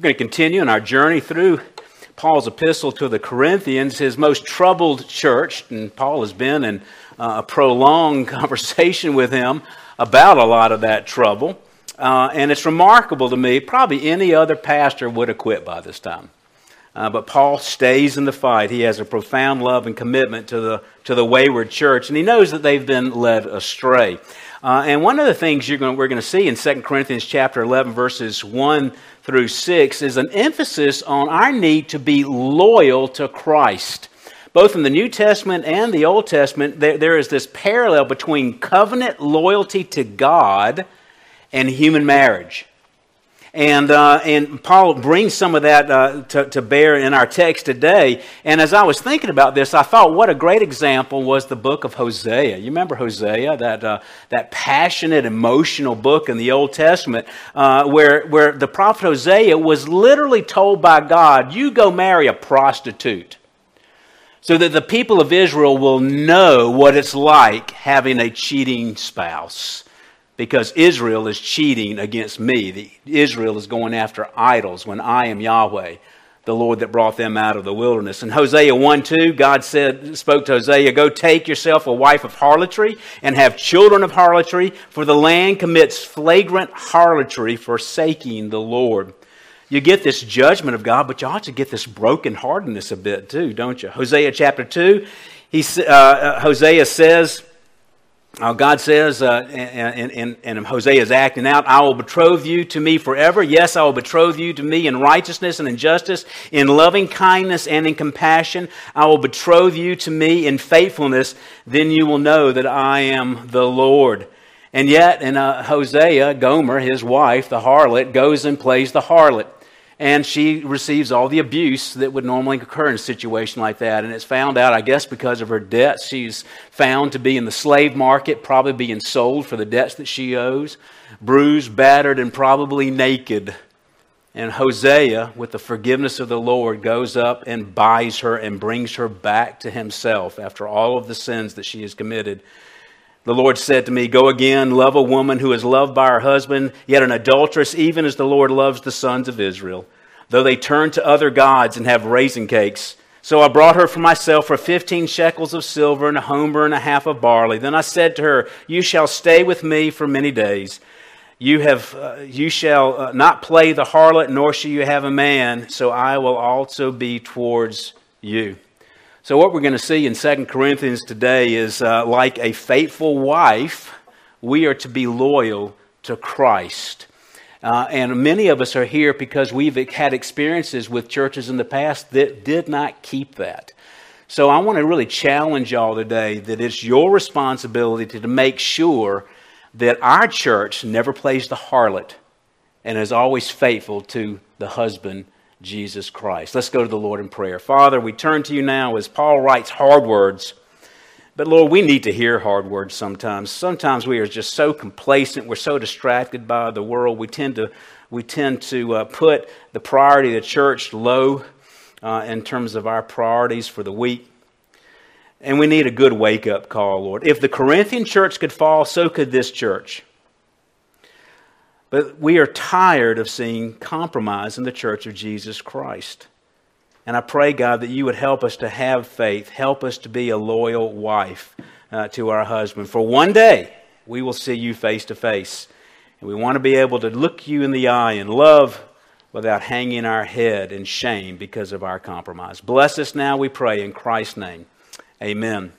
We're going to continue in our journey through Paul's epistle to the Corinthians, his most troubled church, and Paul has been in uh, a prolonged conversation with him about a lot of that trouble. Uh, and it's remarkable to me, probably any other pastor would have quit by this time. Uh, but Paul stays in the fight. He has a profound love and commitment to the, to the wayward church, and he knows that they've been led astray. Uh, and one of the things going, we're going to see in 2 Corinthians chapter 11, verses 1 through 6, is an emphasis on our need to be loyal to Christ. Both in the New Testament and the Old Testament, there, there is this parallel between covenant loyalty to God and human marriage. And, uh, and Paul brings some of that uh, to, to bear in our text today. And as I was thinking about this, I thought what a great example was the book of Hosea. You remember Hosea, that, uh, that passionate, emotional book in the Old Testament, uh, where, where the prophet Hosea was literally told by God, You go marry a prostitute. So that the people of Israel will know what it's like having a cheating spouse because Israel is cheating against me. The, Israel is going after idols when I am Yahweh, the Lord that brought them out of the wilderness. In Hosea 1 2, God said, spoke to Hosea, Go take yourself a wife of harlotry and have children of harlotry, for the land commits flagrant harlotry, forsaking the Lord. You get this judgment of God, but you ought to get this brokenheartedness a bit too, don't you? Hosea chapter 2, he, uh, uh, Hosea says, uh, God says, uh, and, and, and Hosea is acting out, I will betroth you to me forever. Yes, I will betroth you to me in righteousness and in justice, in loving kindness and in compassion. I will betroth you to me in faithfulness. Then you will know that I am the Lord. And yet, in uh, Hosea, Gomer, his wife, the harlot, goes and plays the harlot and she receives all the abuse that would normally occur in a situation like that. And it's found out, I guess, because of her debts. She's found to be in the slave market, probably being sold for the debts that she owes, bruised, battered, and probably naked. And Hosea, with the forgiveness of the Lord, goes up and buys her and brings her back to himself after all of the sins that she has committed. The Lord said to me, Go again, love a woman who is loved by her husband, yet an adulteress, even as the Lord loves the sons of Israel, though they turn to other gods and have raisin cakes. So I brought her for myself for fifteen shekels of silver and a homer and a half of barley. Then I said to her, You shall stay with me for many days. You, have, uh, you shall uh, not play the harlot, nor shall you have a man, so I will also be towards you. So, what we're going to see in 2 Corinthians today is uh, like a faithful wife, we are to be loyal to Christ. Uh, and many of us are here because we've had experiences with churches in the past that did not keep that. So, I want to really challenge y'all today that it's your responsibility to, to make sure that our church never plays the harlot and is always faithful to the husband Jesus Christ. Let's go to the Lord in prayer. Father, we turn to you now as Paul writes hard words. But Lord, we need to hear hard words sometimes. Sometimes we are just so complacent, we're so distracted by the world. We tend to, we tend to uh, put the priority of the church low uh, in terms of our priorities for the week. And we need a good wake up call, Lord. If the Corinthian church could fall, so could this church. But we are tired of seeing compromise in the church of Jesus Christ. And I pray, God, that you would help us to have faith, help us to be a loyal wife uh, to our husband. For one day, we will see you face to face. And we want to be able to look you in the eye and love without hanging our head in shame because of our compromise. Bless us now, we pray, in Christ's name. Amen.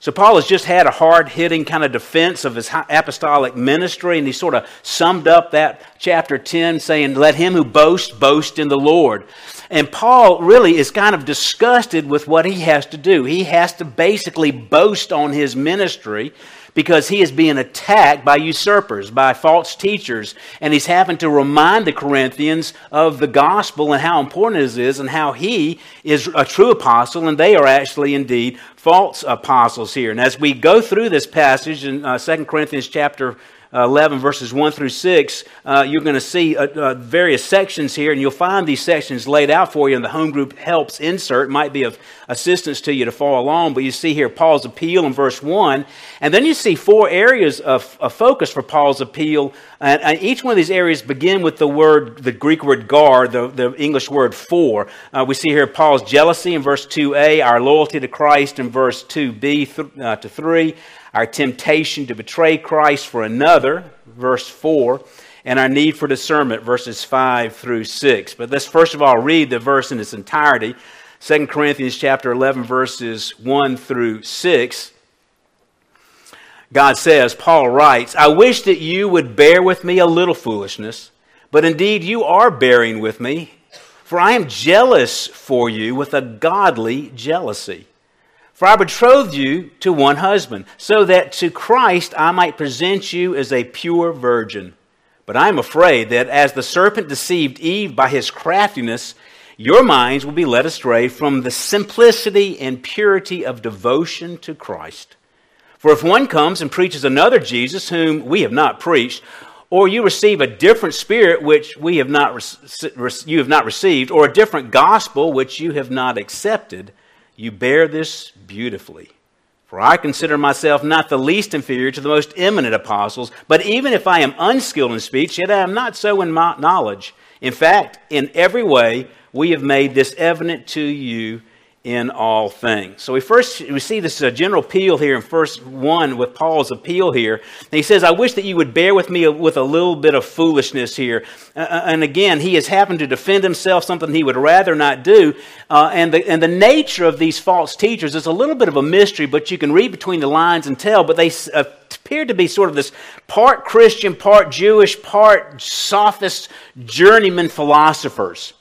So, Paul has just had a hard hitting kind of defense of his apostolic ministry, and he sort of summed up that chapter 10 saying, Let him who boasts boast in the Lord. And Paul really is kind of disgusted with what he has to do. He has to basically boast on his ministry because he is being attacked by usurpers, by false teachers, and he's having to remind the Corinthians of the gospel and how important it is and how he is a true apostle and they are actually indeed false apostles here. And as we go through this passage in uh, 2 Corinthians chapter 11, verses 1 through 6, uh, you're going to see uh, uh, various sections here, and you'll find these sections laid out for you in the home group helps insert. Might be of assistance to you to follow along, but you see here Paul's appeal in verse 1, and then you see four areas of, of focus for Paul's appeal, and, and, each one of these areas begin with the word, the Greek word gar, the, the English word for. Uh, we see here Paul's jealousy in verse 2a, our loyalty to Christ in verse 2b th- uh, to 3, our temptation to betray Christ for another, verse 4, and our need for discernment, verses 5 through 6. But let's first of all read the verse in its entirety. 2 Corinthians chapter 11, verses 1 through 6. God says, Paul writes, I wish that you would bear with me a little foolishness, but indeed you are bearing with me, for I am jealous for you with a godly jealousy. For I betrothed you to one husband, so that to Christ I might present you as a pure virgin. But I am afraid that as the serpent deceived Eve by his craftiness, your minds will be led astray from the simplicity and purity of devotion to Christ. For if one comes and preaches another Jesus whom we have not preached, or you receive a different spirit which we have not you have not received, or a different gospel which you have not accepted, you bear this beautifully. For I consider myself not the least inferior to the most eminent apostles, but even if I am unskilled in speech, yet I am not so in knowledge. In fact, in every way, we have made this evident to you in all things. So we first we see this uh, general appeal here in first one with Paul's appeal here. And he says, "I wish that you would bear with me with a little bit of foolishness here." Uh, uh, and again, he has happened to defend himself, something he would rather not do. Uh, and the and the nature of these false teachers is a little bit of a mystery, but you can read between the lines and tell. But they uh, appear to be sort of this part Christian, part Jewish, part sophist, journeyman philosophers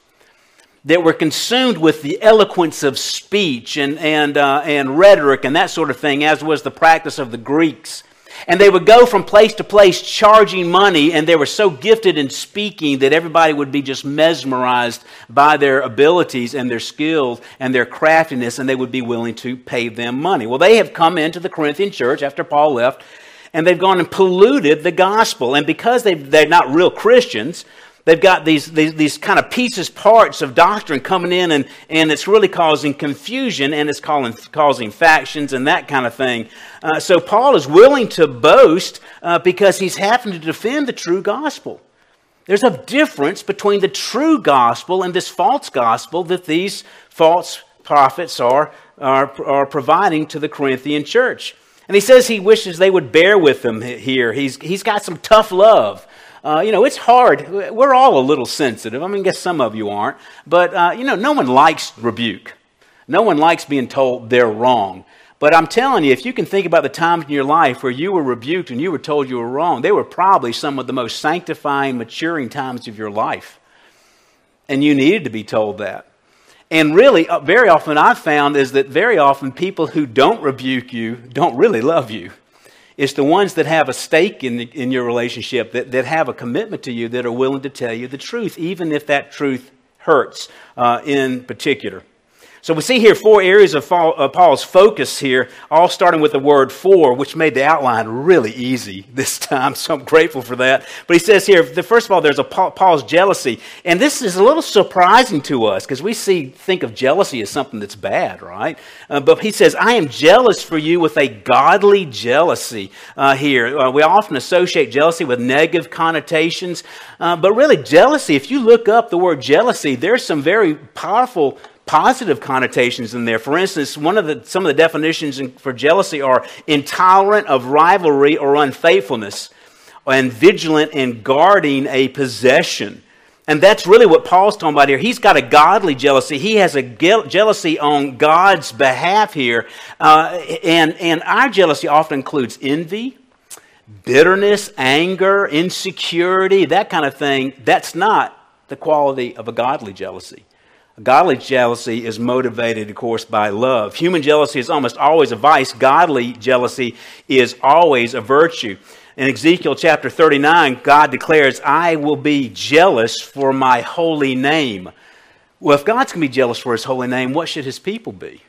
that were consumed with the eloquence of speech and, and, uh, and rhetoric and that sort of thing, as was the practice of the Greeks. And they would go from place to place charging money, and they were so gifted in speaking that everybody would be just mesmerized by their abilities and their skills and their craftiness, and they would be willing to pay them money. Well, they have come into the Corinthian church after Paul left, and they've gone and polluted the gospel. And because they're not real Christians, they've got these, these, these, kind of pieces, parts of doctrine coming in, and, and it's really causing confusion and it's causing, causing factions and that kind of thing. Uh, so Paul is willing to boast uh, because he's having to defend the true gospel. There's a difference between the true gospel and this false gospel that these false prophets are, are, are providing to the Corinthian church. And he says he wishes they would bear with him here. He's, he's got some tough love. Uh, you know, it's hard. We're all a little sensitive. I mean, I guess some of you aren't. But, uh, you know, no one likes rebuke. No one likes being told they're wrong. But I'm telling you, if you can think about the times in your life where you were rebuked and you were told you were wrong, they were probably some of the most sanctifying, maturing times of your life. And you needed to be told that. And really, uh, very often I've found is that very often people who don't rebuke you don't really love you. It's the ones that have a stake in, the, in your relationship, that, that have a commitment to you, that are willing to tell you the truth, even if that truth hurts uh, in particular. So we see here four areas of Paul's focus here, all starting with the word for, which made the outline really easy this time, so I'm grateful for that. But he says here, first of all, there's a Paul's jealousy. And this is a little surprising to us because we see, think of jealousy as something that's bad, right? Uh, but he says, I am jealous for you with a godly jealousy uh, here. Uh, we often associate jealousy with negative connotations, uh, but really, jealousy, if you look up the word jealousy, there's some very powerful positive connotations in there. For instance, one of the, some of the definitions for jealousy are intolerant of rivalry or unfaithfulness, and vigilant in guarding a possession. And that's really what Paul's talking about here. He's got a godly jealousy. He has a jealousy on God's behalf here. Uh, and, and our jealousy often includes envy, bitterness, anger, insecurity, that kind of thing. That's not the quality of a godly jealousy. Godly jealousy is motivated, of course, by love. Human jealousy is almost always a vice. Godly jealousy is always a virtue. In Ezekiel chapter 39, God declares, I will be jealous for my holy name. Well, if God's going to be jealous for his holy name, what should his people be?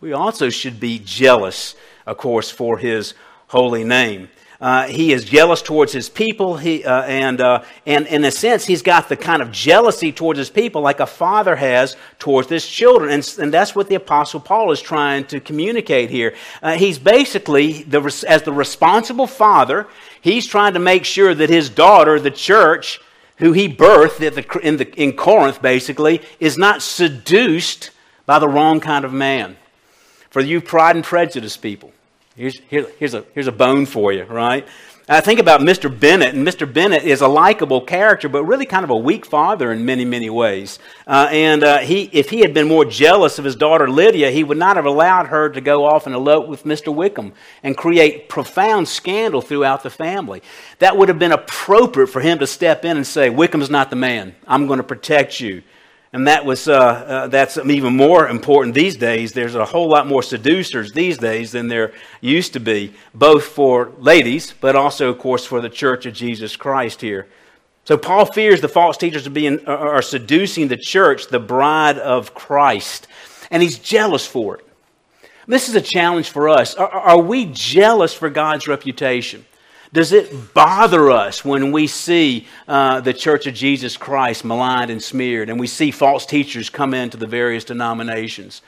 We also should be jealous, of course, for his holy name. Uh, he is jealous towards his people, he, uh, and, uh, and in a sense, he's got the kind of jealousy towards his people like a father has towards his children. And, and that's what the Apostle Paul is trying to communicate here. Uh, he's basically, the, as the responsible father, he's trying to make sure that his daughter, the church, who he birthed in, the, in Corinth, basically, is not seduced by the wrong kind of man. For you pride and prejudice people. Here's, here, here's, a, here's a bone for you, right? I think about Mr. Bennet, and Mr. Bennet is a likable character, but really kind of a weak father in many, many ways. Uh, and uh, he, if he had been more jealous of his daughter Lydia, he would not have allowed her to go off and elope with Mr. Wickham and create profound scandal throughout the family. That would have been appropriate for him to step in and say, Wickham's not the man. I'm going to protect you. And that was, uh, uh, that's even more important these days. There's a whole lot more seducers these days than there used to be, both for ladies, but also, of course, for the church of Jesus Christ here. So Paul fears the false teachers are, being, are seducing the church, the bride of Christ. And he's jealous for it. This is a challenge for us. Are, are we jealous for God's reputation? Does it bother us when we see uh, the Church of Jesus Christ maligned and smeared, and we see false teachers come into the various denominations?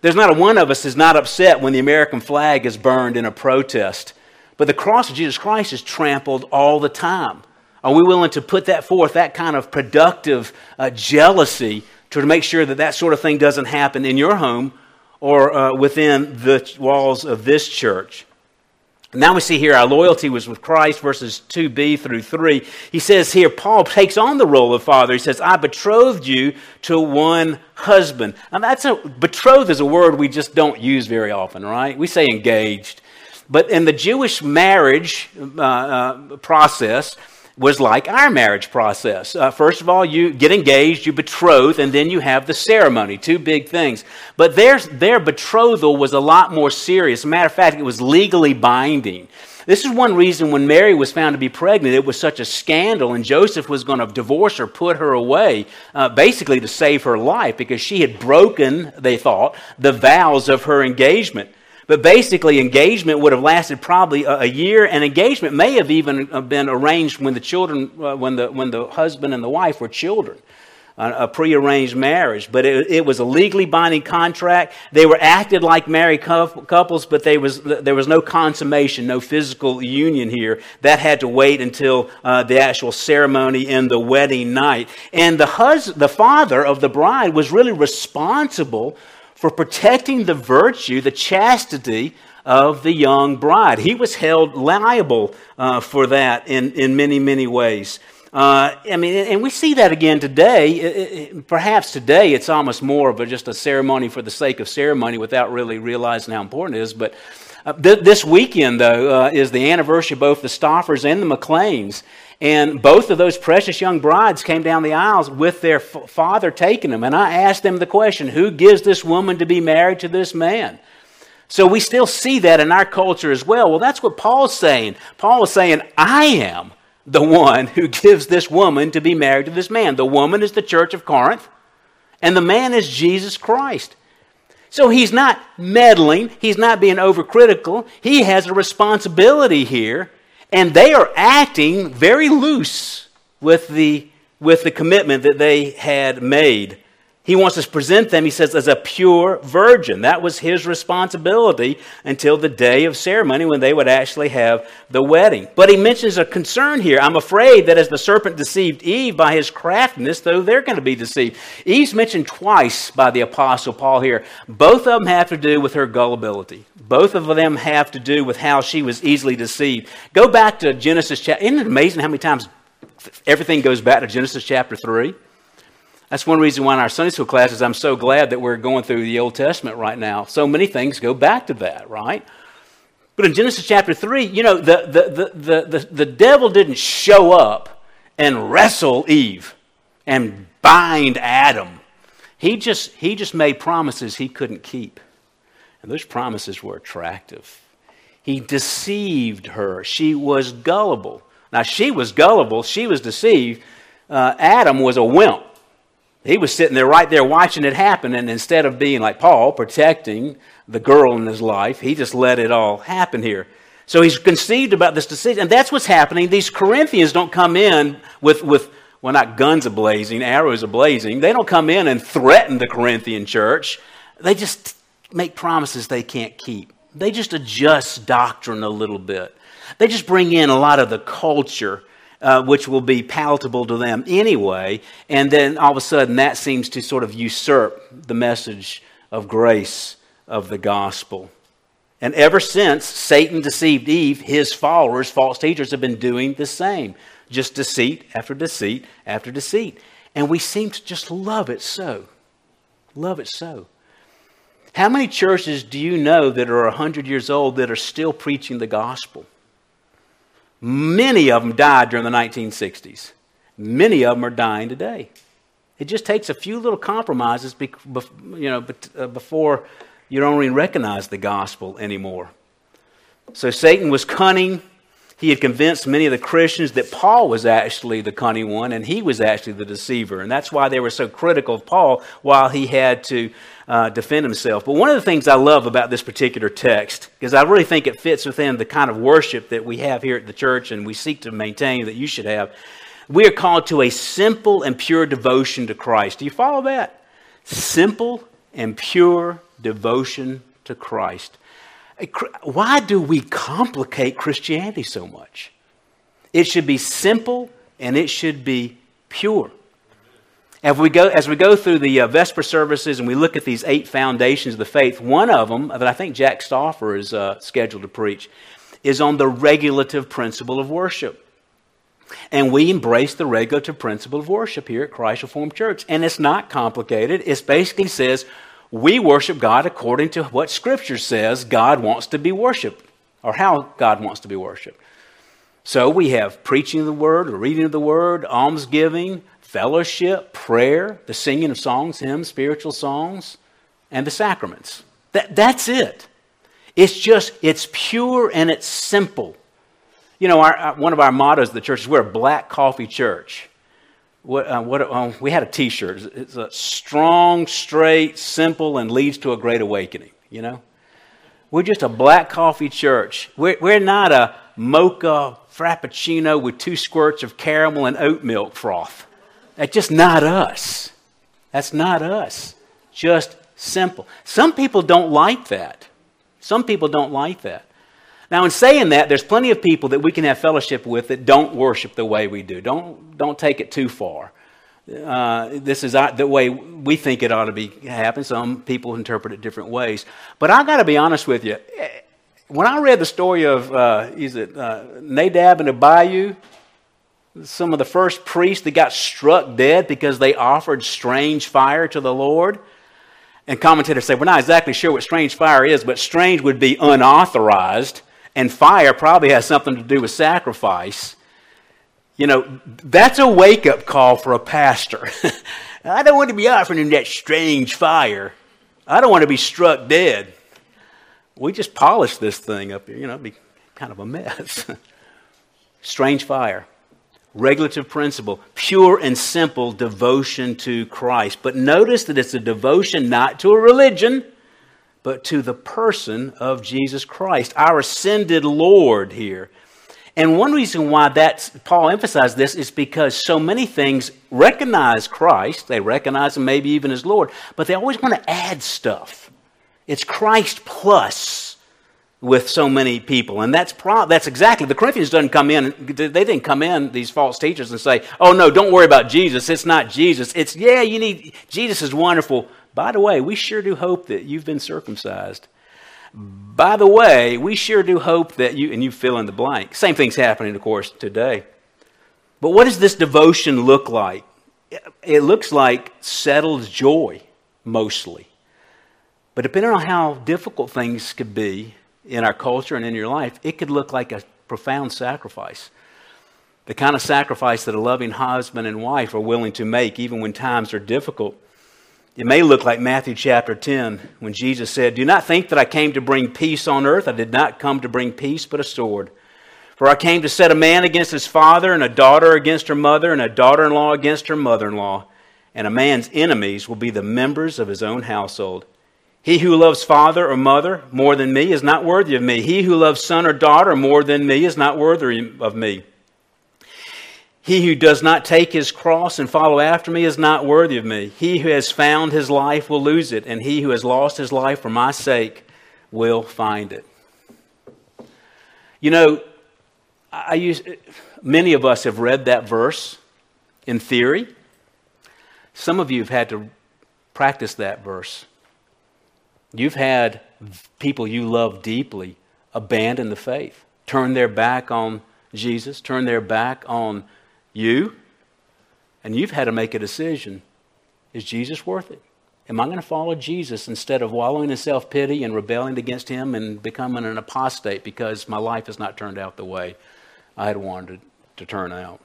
There's not a one of us is not upset when the American flag is burned in a protest, but the cross of Jesus Christ is trampled all the time. Are we willing to put that forth, that kind of productive uh, jealousy, to make sure that that sort of thing doesn't happen in your home or uh, within the walls of this church? Now we see here our loyalty was with Christ, verses 2b through 3. He says here, Paul takes on the role of father. He says, I betrothed you to one husband. Now that's a, betrothed is a word we just don't use very often, right? We say engaged. But in the Jewish marriage uh, uh, process, was like our marriage process. Uh, first of all, you get engaged, you betroth, and then you have the ceremony. Two big things. But their, their betrothal was a lot more serious. Matter of fact, it was legally binding. This is one reason when Mary was found to be pregnant, it was such a scandal, and Joseph was going to divorce her, put her away, uh, basically to save her life, because she had broken, they thought, the vows of her engagement. But basically, engagement would have lasted probably a, year, and engagement may have even uh, been arranged when the children, uh, when the when the husband and the wife were children, a prearranged marriage. But it, it, was a legally binding contract. They were acted like married couples, but they was there was no consummation, no physical union here. That had to wait until uh, the actual ceremony and the wedding night. And the hus- the father of the bride was really responsible for protecting the virtue, the chastity of the young bride. He was held liable uh, for that in, in many, many ways. Uh, I mean, and we see that again today. It, it, perhaps today it's almost more of a, just a ceremony for the sake of ceremony without really realizing how important it is. But uh, th- this weekend, though, uh, is the anniversary of both the Stauffers and the McLeans. And both of those precious young brides came down the aisles with their f- father taking them. And I asked them the question who gives this woman to be married to this man? So we still see that in our culture as well. Well, that's what Paul's saying. Paul is saying, I am the one who gives this woman to be married to this man. The woman is the church of Corinth, and the man is Jesus Christ. So he's not meddling, he's not being overcritical. He has a responsibility here and they are acting very loose with the, with the commitment that they had made. He wants to present them, he says, as a pure virgin. That was his responsibility until the day of ceremony when they would actually have the wedding. But he mentions a concern here. I'm afraid that as the serpent deceived Eve by his craftiness, though they're going to be deceived. Eve's mentioned twice by the Apostle Paul here. Both of them have to do with her gullibility. Both of them have to do with how she was easily deceived. Go back to Genesis chapter. Isn't it amazing how many times everything goes back to Genesis chapter 3? That's one reason why in our Sunday school classes, I'm so glad that we're going through the Old Testament right now. So many things go back to that, right? But in Genesis chapter 3, you know, the, the, the, the, the, devil didn't show up and wrestle Eve and bind Adam. He just, he just made promises he couldn't keep. And those promises were attractive. He deceived her. She was gullible. Now, she was gullible, she was deceived. Uh, Adam was a wimp. He was sitting there right there watching it happen, and instead of being like Paul, protecting the girl in his life, he just let it all happen here. So he's conceived about this decision. And that's what's happening. These Corinthians don't come in with, with well, not guns ablazing, arrows ablazing. They don't come in and threaten the Corinthian church. They just make promises they can't keep. They just adjust doctrine a little bit. They just bring in a lot of the culture, uh, which will be palatable to them anyway. And then all of a sudden, that seems to sort of usurp the message of grace of the gospel. And ever since Satan deceived Eve, his followers, false teachers, have been doing the same. Just deceit after deceit after deceit. And we seem to just love it so. Love it so. How many churches do you know that are 100 years old that are still preaching the gospel? Many of them died during the 1960s. Many of them are dying today. It just takes a few little compromises you know, uh, before you don't even recognize the gospel anymore. So Satan was cunning. He had convinced many of the Christians that Paul was actually the cunning one and he was actually the deceiver. And that's why they were so critical of Paul while he had to uh, defend himself. But one of the things I love about this particular text, because I really think it fits within the kind of worship that we have here at the church and we seek to maintain that you should have, we are called to a simple and pure devotion to Christ. Do you follow that? Simple and pure devotion to Christ. Why do we complicate Christianity so much? It should be simple and it should be pure. As we go, as we go through the uh, Vesper services and we look at these eight foundations of the faith, one of them that I think Jack Stauffer is uh, scheduled to preach is on the regulative principle of worship. And we embrace the regulative principle of worship here at Christ Reformed Church. And it's not complicated. It basically says we worship God according to what Scripture says God wants to be worshiped, or how God wants to be worshiped. So we have preaching of the Word, reading of the Word, almsgiving, fellowship, prayer, the singing of songs, hymns, spiritual songs, and the sacraments. That, that's it. It's just, it's pure and it's simple. You know, our, our, one of our mottos of the church is we're a black coffee church. What, uh, what, um, we had a t shirt. It's a strong, straight, simple, and leads to a great awakening, you know? We're just a black coffee church. We're, we're not a mocha frappuccino with two squirts of caramel and oat milk froth. That's just not us. That's not us. Just simple. Some people don't like that. Some people don't like that. Now, in saying that, there's plenty of people that we can have fellowship with that don't worship the way we do. Don't, don't take it too far. Uh, this is the way we think it ought to be happen. Some people interpret it different ways. But I got to be honest with you. When I read the story of, uh, is it uh, Nadab and Abihu, some of the first priests that got struck dead because they offered strange fire to the Lord. And commentators say, we're not exactly sure what strange fire is, but strange would be unauthorized, and fire probably has something to do with sacrifice. You know, that's a wake up call for a pastor. I don't want to be offering that strange fire. I don't want to be struck dead. We just polished this thing up here, you know, it'd be kind of a mess. strange fire regulative principle, pure and simple devotion to Christ. But notice that it's a devotion not to a religion, but to the person of Jesus Christ, our ascended Lord here. And one reason why that's, Paul emphasized this is because so many things recognize Christ, they recognize him maybe even as Lord, but they always want to add stuff. It's Christ plus with so many people. And that's, pro- that's exactly, the Corinthians doesn't come in, they didn't come in, these false teachers, and say, oh no, don't worry about Jesus. It's not Jesus. It's, yeah, you need, Jesus is wonderful. By the way, we sure do hope that you've been circumcised. By the way, we sure do hope that you, and you fill in the blank. Same thing's happening, of course, today. But what does this devotion look like? It looks like settled joy, mostly. But depending on how difficult things could be, in our culture and in your life, it could look like a profound sacrifice. The kind of sacrifice that a loving husband and wife are willing to make even when times are difficult. It may look like Matthew chapter 10 when Jesus said, Do not think that I came to bring peace on earth. I did not come to bring peace, but a sword. For I came to set a man against his father, and a daughter against her mother, and a daughter in law against her mother in law. And a man's enemies will be the members of his own household. He who loves father or mother more than me is not worthy of me. He who loves son or daughter more than me is not worthy of me. He who does not take his cross and follow after me is not worthy of me. He who has found his life will lose it, and he who has lost his life for my sake will find it. You know, I use, many of us have read that verse in theory. Some of you have had to practice that verse. You've had people you love deeply abandon the faith, turn their back on Jesus, turn their back on you, and you've had to make a decision. Is Jesus worth it? Am I going to follow Jesus instead of wallowing in self pity and rebelling against Him and becoming an apostate because my life has not turned out the way I had wanted to turn out?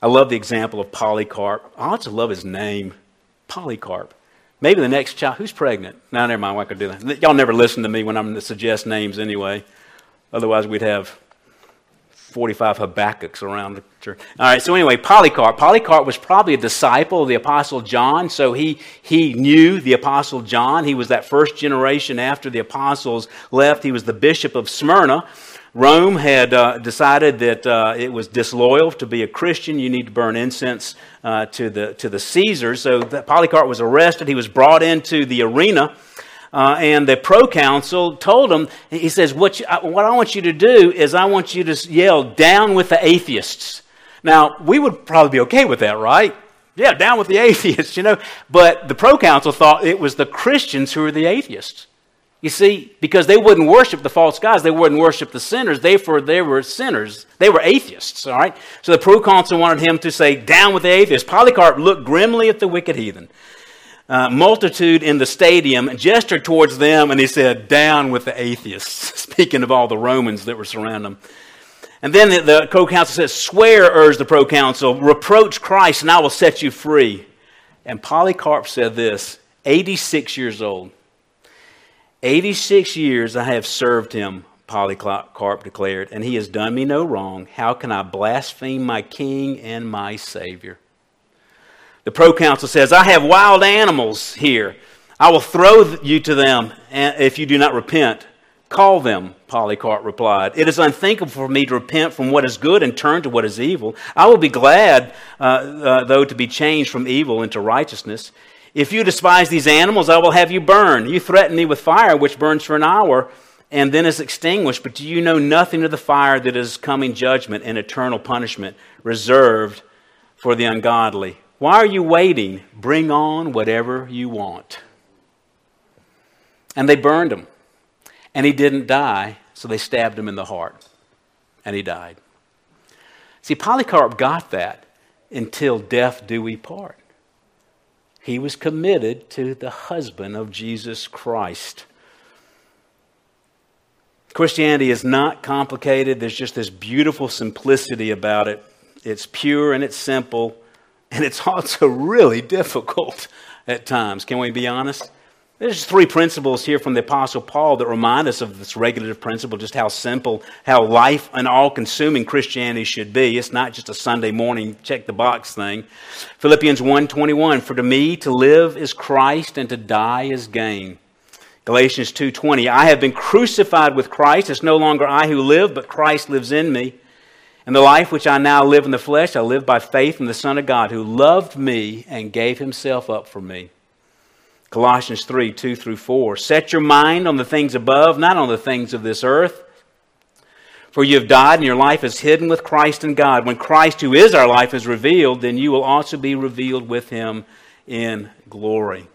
I love the example of Polycarp. I also love his name, Polycarp. Maybe the next child, who's pregnant? No, never mind, I could do that. Y'all never listen to me when I'm going to suggest names anyway. Otherwise, we'd have 45 Habakkuk's around the church. All right, so anyway, Polycarp. Polycarp was probably a disciple of the Apostle John, so he, he knew the Apostle John. He was that first generation after the apostles left. He was the bishop of Smyrna. Rome had uh, decided that uh, it was disloyal to be a Christian. You need to burn incense uh, to, the, to the Caesars. So Polycarp was arrested. He was brought into the arena. Uh, and the proconsul told him, he says, what, you, what I want you to do is I want you to yell, down with the atheists. Now, we would probably be okay with that, right? Yeah, down with the atheists, you know. But the proconsul thought it was the Christians who were the atheists. You see, because they wouldn't worship the false gods, they wouldn't worship the sinners. Therefore, they were sinners. They were atheists, all right? So the proconsul wanted him to say, Down with the atheists. Polycarp looked grimly at the wicked heathen. Uh, multitude in the stadium gestured towards them and he said, Down with the atheists, speaking of all the Romans that were surrounding them. And then the, the proconsul says, Swear, urged the proconsul, reproach Christ and I will set you free. And Polycarp said this, 86 years old. 86 years I have served him, Polycarp declared, and he has done me no wrong. How can I blaspheme my king and my Savior? The proconsul says, I have wild animals here. I will throw you to them if you do not repent. Call them, Polycarp replied. It is unthinkable for me to repent from what is good and turn to what is evil. I will be glad, uh, uh, though, to be changed from evil into righteousness. If you despise these animals, I will have you burn. You threaten me with fire, which burns for an hour and then is extinguished. But do you know nothing of the fire that is coming judgment and eternal punishment reserved for the ungodly? Why are you waiting? Bring on whatever you want. And they burned him. And he didn't die, so they stabbed him in the heart. And he died. See, Polycarp got that until death do we part he was committed to the husband of Jesus Christ. Christianity is not complicated. There's just this beautiful simplicity about it. It's pure and it's simple, and it's also really difficult at times. Can we be honest? There's three principles here from the Apostle Paul that remind us of this regulative principle, just how simple, how life and all consuming Christianity should be. It's not just a Sunday morning check the box thing. Philippians 1:21, for to me to live is Christ and to die is gain. Galatians 2:20, I have been crucified with Christ. It's no longer I who live, but Christ lives in me. And the life which I now live in the flesh, I live by faith in the Son of God who loved me and gave himself up for me. Colossians 3 2 through 4. Set your mind on the things above, not on the things of this earth. For you have died, and your life is hidden with Christ in God. When Christ, who is our life, is revealed, then you will also be revealed with him in glory.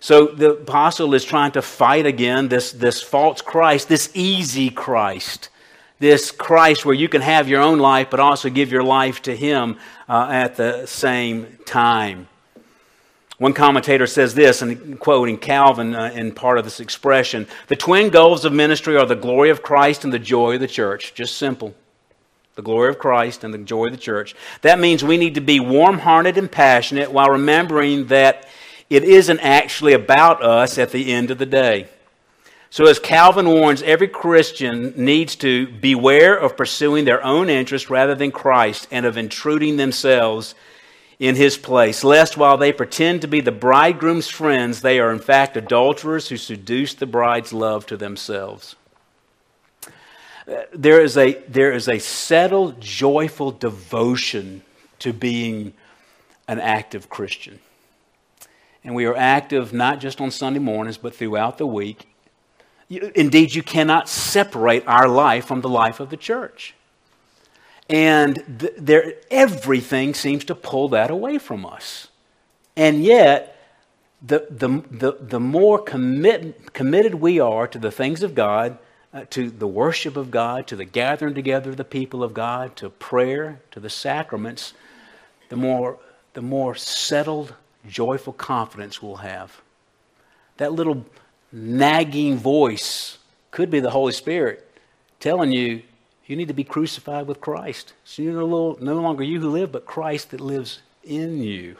So the apostle is trying to fight again this, this false Christ, this easy Christ, this Christ where you can have your own life, but also give your life to him uh, at the same time. One commentator says this, and quoting Calvin uh, in part of this expression The twin goals of ministry are the glory of Christ and the joy of the church. Just simple. The glory of Christ and the joy of the church. That means we need to be warm hearted and passionate while remembering that it isn't actually about us at the end of the day. So, as Calvin warns, every Christian needs to beware of pursuing their own interest rather than Christ and of intruding themselves in his place, lest while they pretend to be the bridegroom's friends, they are in fact adulterers who seduce the bride's love to themselves. There is a, there is a settled, joyful devotion to being an active Christian. And we are active not just on Sunday mornings, but throughout the week. Indeed, you cannot separate our life from the life of the church. And th- there, everything seems to pull that away from us. And yet, the, the, the, the more commit, committed we are to the things of God, uh, to the worship of God, to the gathering together of the people of God, to prayer, to the sacraments, the more, the more settled, joyful confidence we'll have. That little nagging voice could be the Holy Spirit telling you you need to be crucified with Christ. So you're no, no longer you who live, but Christ that lives in you.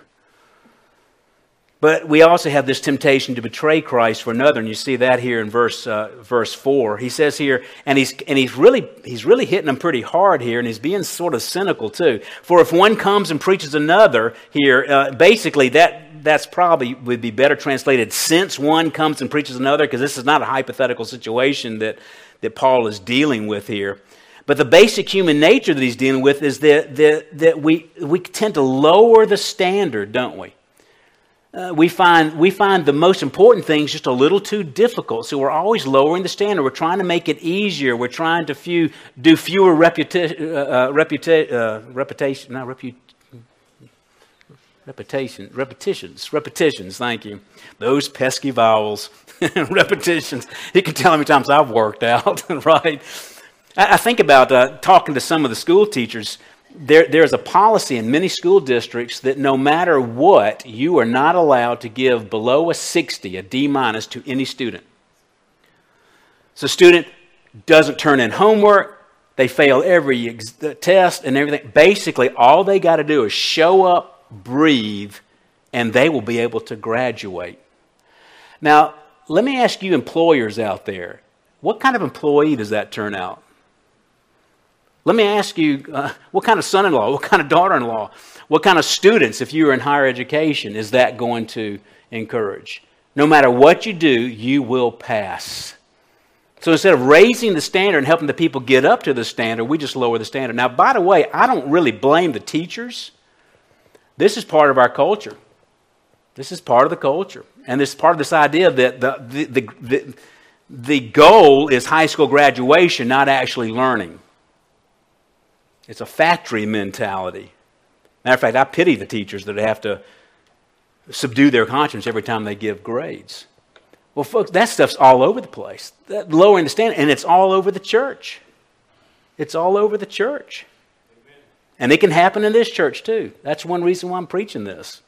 But we also have this temptation to betray Christ for another, and you see that here in verse, uh, verse 4. He says here, and, he's, and he's, really, he's really hitting them pretty hard here, and he's being sort of cynical too. For if one comes and preaches another here, uh, basically that, that's probably would be better translated since one comes and preaches another, because this is not a hypothetical situation that, that Paul is dealing with here. But the basic human nature that he's dealing with is that, that, that we, we tend to lower the standard, don't we? Uh, we, find, we find the most important things just a little too difficult. So we're always lowering the standard. We're trying to make it easier. We're trying to few, do fewer reputa- uh, uh, reputa- uh, reputation, not repetition, repetitions, repetitions, thank you. Those pesky vowels, repetitions. He can tell how many times I've worked out, right? I, I think about uh, talking to some of the school teachers there, there's a policy in many school districts that no matter what, you are not allowed to give below a 60, a D minus, to any student. So, student doesn't turn in homework, they fail every ex- test and everything. Basically, all they got to do is show up, breathe, and they will be able to graduate. Now, let me ask you, employers out there, what kind of employee does that turn out? Let me ask you uh, what kind of son in law, what kind of daughter in law, what kind of students, if you are in higher education, is that going to encourage? No matter what you do, you will pass. So instead of raising the standard and helping the people get up to the standard, we just lower the standard. Now, by the way, I don't really blame the teachers. This is part of our culture. This is part of the culture. And this is part of this idea that the, the, the, the, the goal is high school graduation, not actually learning. It's a factory mentality. Matter of fact, I pity the teachers that have to subdue their conscience every time they give grades. Well, folks, that stuff's all over the place. That lowering the standard, and it's all over the church. It's all over the church. And it can happen in this church too. That's one reason why I'm preaching this.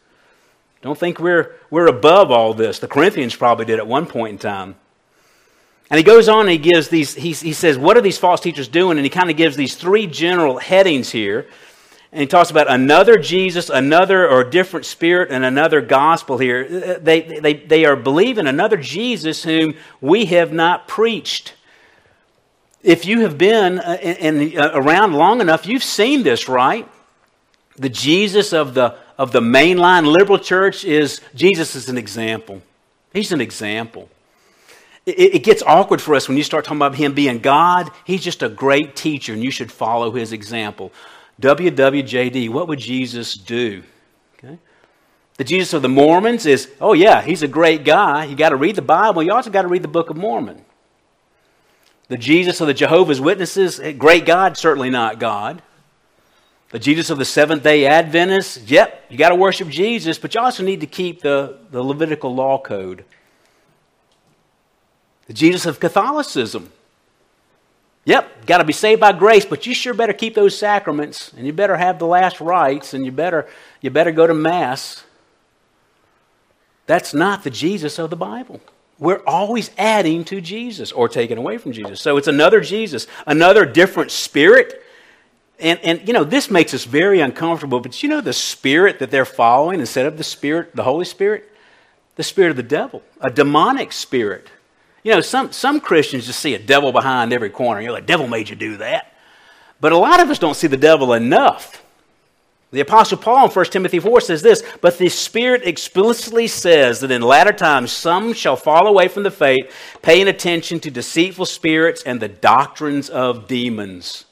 Don't think we're, we're above all this. The Corinthians probably did at one point in time. And he goes on and he gives these, he, he says, What are these false teachers doing? And he kind of gives these three general headings here. And he talks about another Jesus, another or different spirit, and another gospel here. They, they, they are believing another Jesus whom we have not preached. If you have been uh, in, in, uh, around long enough, you've seen this, right? The Jesus of the, of the mainline liberal church is Jesus is an example. He's an example it, it gets awkward for us when you start talking about him being God. He's just a great teacher, and you should follow his example. WWJD, what would Jesus do? Okay. The Jesus of the Mormons is, oh, yeah, he's a great guy. You got to read the Bible. You also got to read the Book of Mormon. The Jesus of the Jehovah's Witnesses, eh, great God, certainly not God. The Jesus of the Seventh day Adventists, yep, you got to worship Jesus, but you also need to keep the, the Levitical law code. The Jesus of Catholicism. Yep, got to be saved by grace, but you sure better keep those sacraments, and you better have the last rites, and you better, you better go to Mass. That's not the Jesus of the Bible. We're always adding to Jesus or taking away from Jesus. So it's another Jesus, another different spirit. And, and, you know, this makes us very uncomfortable, but you know the spirit that they're following instead of the spirit, the Holy Spirit? The spirit of the devil, a demonic spirit. You know, some, some Christians just see a devil behind every corner. You're like, devil made you do that. But a lot of us don't see the devil enough. The Apostle Paul in 1 Timothy 4 says this But the Spirit explicitly says that in latter times some shall fall away from the faith, paying attention to deceitful spirits and the doctrines of demons.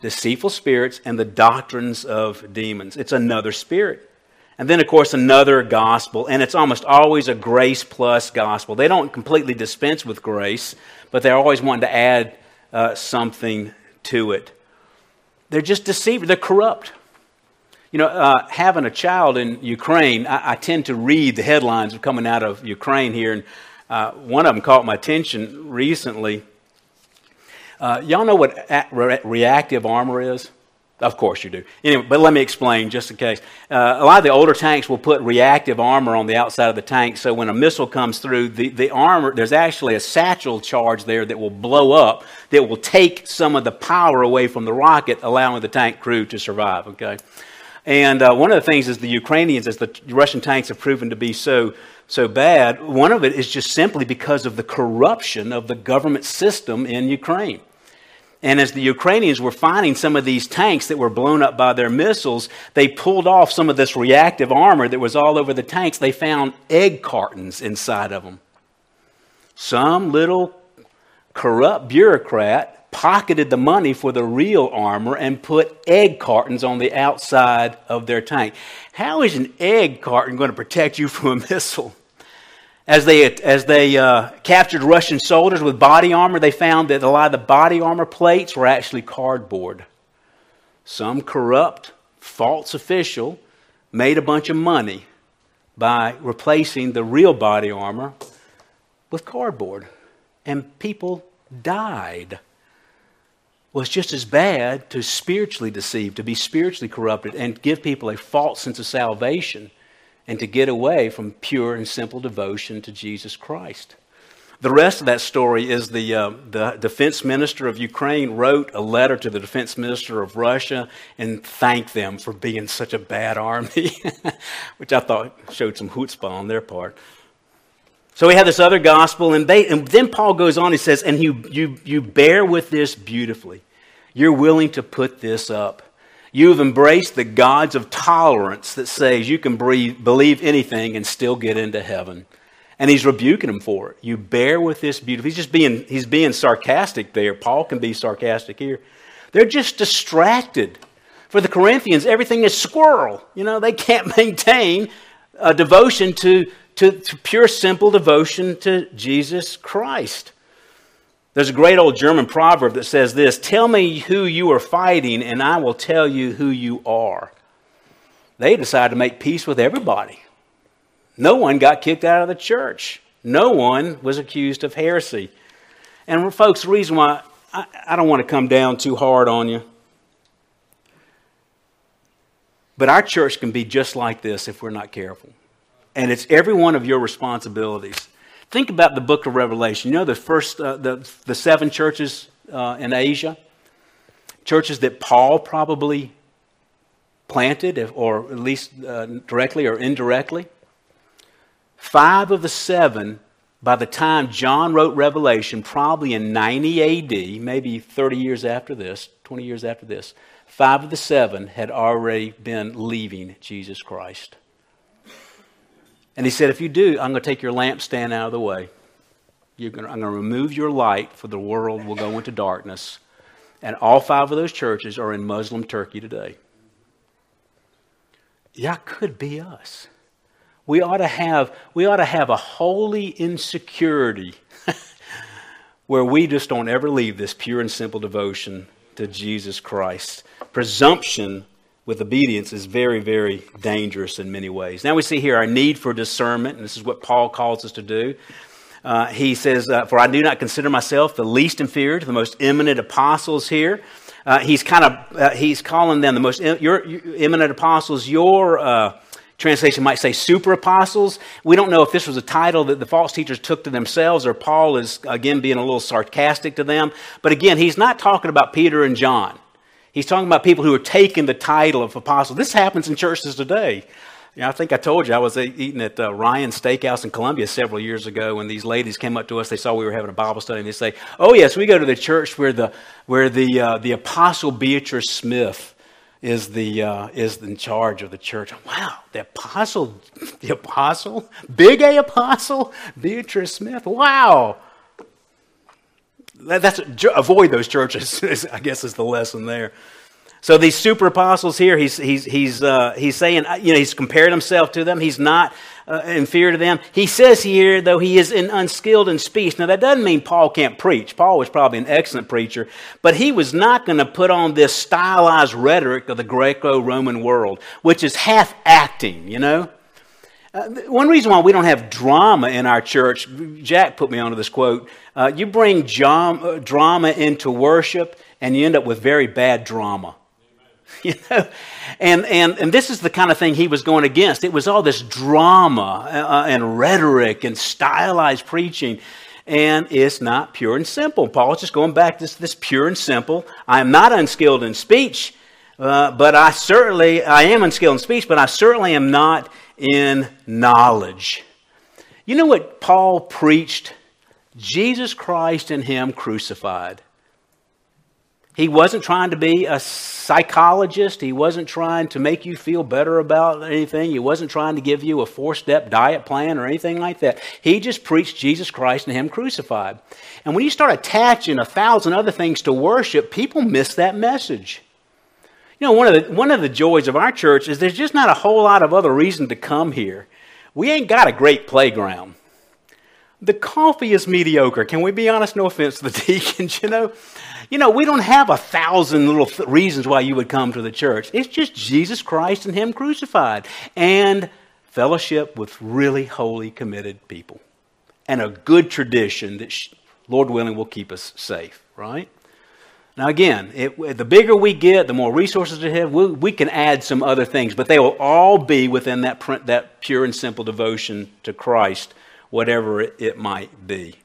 Deceitful spirits and the doctrines of demons. It's another spirit. And then, of course, another gospel, and it's almost always a grace plus gospel. They don't completely dispense with grace, but they're always wanting to add uh, something to it. They're just deceived, they're corrupt. You know, uh, having a child in Ukraine, I, I, tend to read the headlines coming out of Ukraine here, and uh, one of them caught my attention recently. Uh, y'all know what re- reactive armor is? Of course you do. Anyway, but let me explain just in case. Uh, a lot of the older tanks will put reactive armor on the outside of the tank, so when a missile comes through, the, the armor, there's actually a satchel charge there that will blow up that will take some of the power away from the rocket, allowing the tank crew to survive, okay? And uh, one of the things is the Ukrainians, as the Russian tanks have proven to be so, so bad, one of it is just simply because of the corruption of the government system in Ukraine. And as the Ukrainians were finding some of these tanks that were blown up by their missiles, they pulled off some of this reactive armor that was all over the tanks. They found egg cartons inside of them. Some little corrupt bureaucrat pocketed the money for the real armor and put egg cartons on the outside of their tank. How is an egg carton going to protect you from a missile? As they, as they uh, captured Russian soldiers with body armor, they found that a lot of the body armor plates were actually cardboard. Some corrupt, false official made a bunch of money by replacing the real body armor with cardboard. And people died. It's just as bad to spiritually deceive, to be spiritually corrupted, and give people a false sense of salvation and to get away from pure and simple devotion to Jesus Christ. The rest of that story is the, uh, the defense minister of Ukraine wrote a letter to the defense minister of Russia and thanked them for being such a bad army, which I thought showed some chutzpah on their part. So we have this other gospel, and, they, and then Paul goes on, he says, and you, you, you bear with this beautifully. You're willing to put this up. You've embraced the gods of tolerance that says you can believe anything and still get into heaven. And he's rebuking them for it. You bear with this beauty. He's just being, he's being sarcastic there. Paul can be sarcastic here. They're just distracted. For the Corinthians, everything is squirrel. You know, they can't maintain a devotion to, to, to pure, simple devotion to Jesus Christ. There's a great old German proverb that says this Tell me who you are fighting, and I will tell you who you are. They decided to make peace with everybody. No one got kicked out of the church, no one was accused of heresy. And, folks, the reason why I, I don't want to come down too hard on you, but our church can be just like this if we're not careful. And it's every one of your responsibilities. Think about the book of Revelation. You know the first, uh, the, the seven churches uh, in Asia? Churches that Paul probably planted, or at least uh, directly or indirectly. Five of the seven, by the time John wrote Revelation, probably in 90 AD, maybe 30 years after this, 20 years after this, five of the seven had already been leaving Jesus Christ. And he said, If you do, I'm going to take your lampstand out of the way. Gonna, I'm going to remove your light, for the world will go into darkness. And all five of those churches are in Muslim Turkey today. That could be us. We ought to have, we ought to have a holy insecurity where we just don't ever leave this pure and simple devotion to Jesus Christ. Presumption with obedience is very, very dangerous in many ways. Now we see here our need for discernment, and this is what Paul calls us to do. Uh, he says, uh, For I do not consider myself the least inferior to the most eminent apostles here. Uh, he's kind of uh, he's calling them the most your, your eminent apostles. Your uh, translation might say super apostles. We don't know if this was a title that the false teachers took to themselves, or Paul is again being a little sarcastic to them. But again, he's not talking about Peter and John. He's talking about people who are taking the title of apostle. This happens in churches today. You know, I think I told you I was eating at uh, Ryan Steakhouse in Columbia several years ago when these ladies came up to us. They saw we were having a Bible study, and they say, "Oh yes, we go to the church where the where the uh, the apostle Beatrice Smith is the uh, is in charge of the church. Wow, the apostle, the apostle, big A apostle, Beatrice Smith. Wow, that's avoid those churches. I guess is the lesson there. So these super apostles here, he's he's he's uh, he's saying uh, you know he's compared himself to them. He's not uh, inferior to them. He says here, though he is in unskilled in speech. Now, that doesn't mean Paul can't preach. Paul was probably an excellent preacher, but he was not going to put on this stylized rhetoric of the Greco Roman world, which is half acting, you know? Uh, one reason why we don't have drama in our church, Jack put me onto this quote. Uh, you bring jam, uh, drama into worship, and you end up with very bad drama. you know? And, and, and this is the kind of thing he was going against. It was all this drama uh, and rhetoric and stylized preaching. And it's not pure and simple. Paul's just going back to this, this pure and simple. I am not unskilled in speech, uh, but I certainly, I am unskilled in speech, but I certainly am not in knowledge. You know what Paul preached? Jesus Christ and Him crucified. He wasn't trying to be a psychologist. He wasn't trying to make you feel better about anything. He wasn't trying to give you a four step diet plan or anything like that. He just preached Jesus Christ and Him crucified. And when you start attaching a thousand other things to worship, people miss that message. You know, one of, the, one of the joys of our church is there's just not a whole lot of other reason to come here. We ain't got a great playground. The coffee is mediocre. Can we be honest? No offense to the deacons, you know. You know, we don't have a thousand little th- reasons why you would come to the church. It's just Jesus Christ and Him crucified and fellowship with really holy, committed people and a good tradition that, Lord willing, will keep us safe, right? Now, again, it, the bigger we get, the more resources we have, we, we, can add some other things, but they will all be within that, print, that pure and simple devotion to Christ, whatever it, it might be.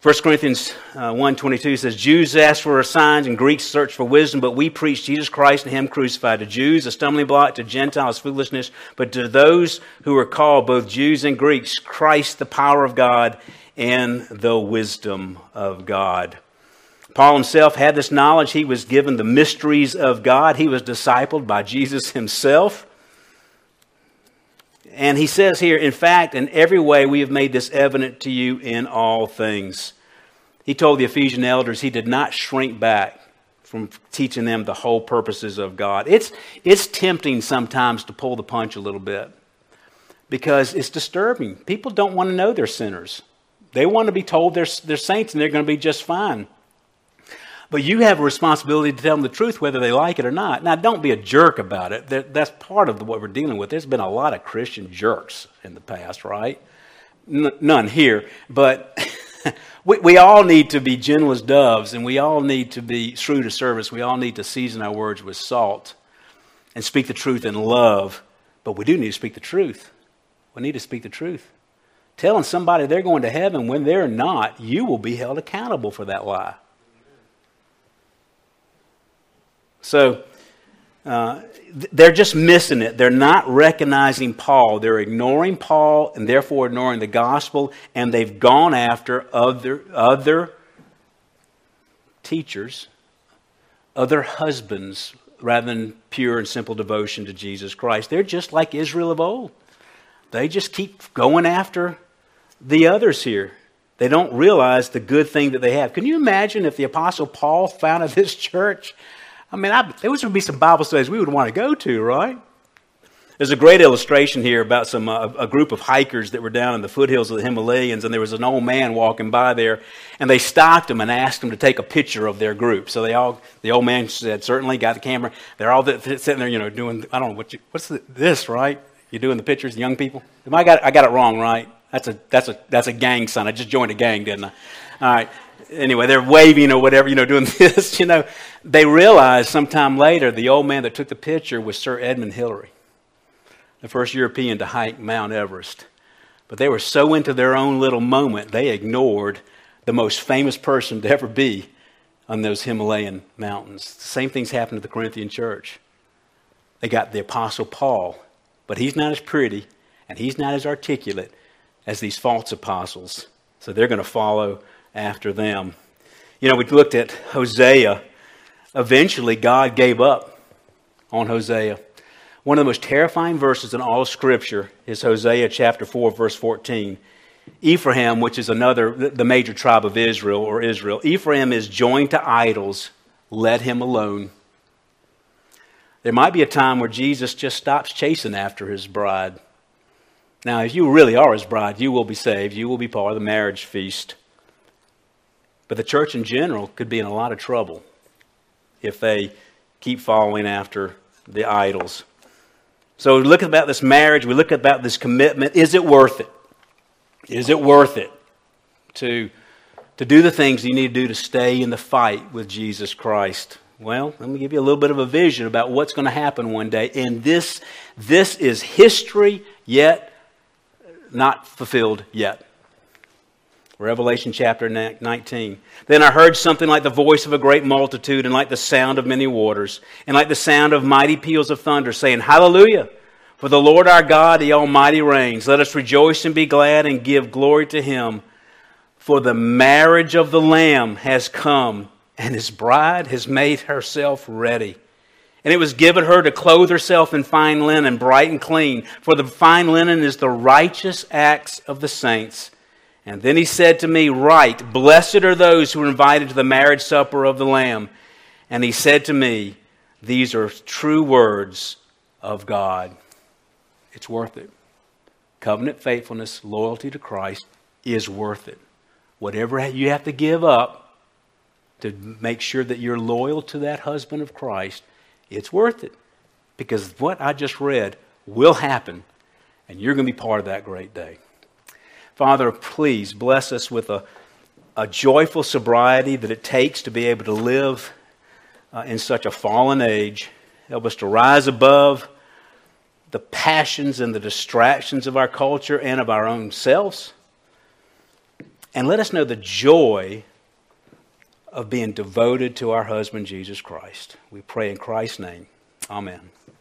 1 Corinthians uh, 1.22 says, Jews ask for signs and Greeks search for wisdom, but we preach Jesus Christ and Him crucified. To Jews, a stumbling block, to Gentiles, foolishness, but to those who are called, both Jews and Greeks, Christ, the power of God and the wisdom of God. Paul himself had this knowledge. He was given the mysteries of God. He was discipled by Jesus himself. And he says here, in fact, in every way we have made this evident to you in all things. He told the Ephesian elders he did not shrink back from teaching them the whole purposes of God. It's, it's tempting sometimes to pull the punch a little bit because it's disturbing. People don't want to know they're sinners, they want to be told they're, they're saints and they're going to be just fine. But you have a responsibility to tell them the truth whether they like it or not. Now, don't be a jerk about it. That's part of what we're dealing with. There's been a lot of Christian jerks in the past, right? none here. But we, all need to be gentle as doves, and we all need to be true to service. We all need to season our words with salt and speak the truth in love. But we do need to speak the truth. We need to speak the truth. Telling somebody they're going to heaven when they're not, you will be held accountable for that lie. So uh, they're just missing it. They're not recognizing Paul. They're ignoring Paul and therefore ignoring the gospel, and they've gone after other, other teachers, other husbands, rather than pure and simple devotion to Jesus Christ. They're just like Israel of old. They just keep going after the others here. They don't realize the good thing that they have. Can you imagine if the Apostle Paul founded this church? I mean, I, there would be some Bible studies we would want to go to, right? There's a great illustration here about some uh, a group of hikers that were down in the foothills of the Himalayas, and there was an old man walking by there, and they stopped him and asked him to take a picture of their group. So they all, the old man said, certainly, got the camera. They're all sitting there, you know, doing, I don't know what you, what's the, this, right? You doing the pictures, young people? Am I got, I got it wrong, right? That's a, that's a, that's a gang sign. I just joined a gang, didn't I? All right anyway, they're waving or whatever, you know, doing this, you know. They realized sometime later the old man that took the picture was Sir Edmund Hillary, the first European to hike Mount Everest. But they were so into their own little moment, they ignored the most famous person to ever be on those Himalayan mountains. The same things happened to the Corinthian church. They got the Apostle Paul, but he's not as pretty and he's not as articulate as these false apostles. So they're going to follow after them. You know, we looked at Hosea. Eventually, God gave up on Hosea. One of the most terrifying verses in all of Scripture is Hosea chapter 4, verse 14. Ephraim, which is another, the major tribe of Israel or Israel, Ephraim is joined to idols. Let him alone. There might be a time where Jesus just stops chasing after his bride. Now, if you really are his bride, you will be saved. You will be part of the marriage feast. But the church in general could be in a lot of trouble if they keep following after the idols. So we look about this marriage, we look about this commitment. Is it worth it? Is it worth it to, to do the things you need to do to stay in the fight with Jesus Christ? Well, let me give you a little bit of a vision about what's going to happen one day. And this, this is history yet not fulfilled yet. Revelation chapter 19. Then I heard something like the voice of a great multitude, and like the sound of many waters, and like the sound of mighty peals of thunder, saying, Hallelujah! For the Lord our God, the Almighty, reigns. Let us rejoice and be glad and give glory to him. For the marriage of the Lamb has come, and his bride has made herself ready. And it was given her to clothe herself in fine linen, bright and clean, for the fine linen is the righteous acts of the saints. And then he said to me, Write, blessed are those who are invited to the marriage supper of the Lamb. And he said to me, These are true words of God. It's worth it. Covenant faithfulness, loyalty to Christ is worth it. Whatever you have to give up to make sure that you're loyal to that husband of Christ, it's worth it. Because what I just read will happen, and you're going to be part of that great day. Father, please bless us with a, a joyful sobriety that it takes to be able to live uh, in such a fallen age. Help us to rise above the passions and the distractions of our culture and of our own selves. And let us know the joy of being devoted to our husband, Jesus Christ. We pray in Christ's name. Amen.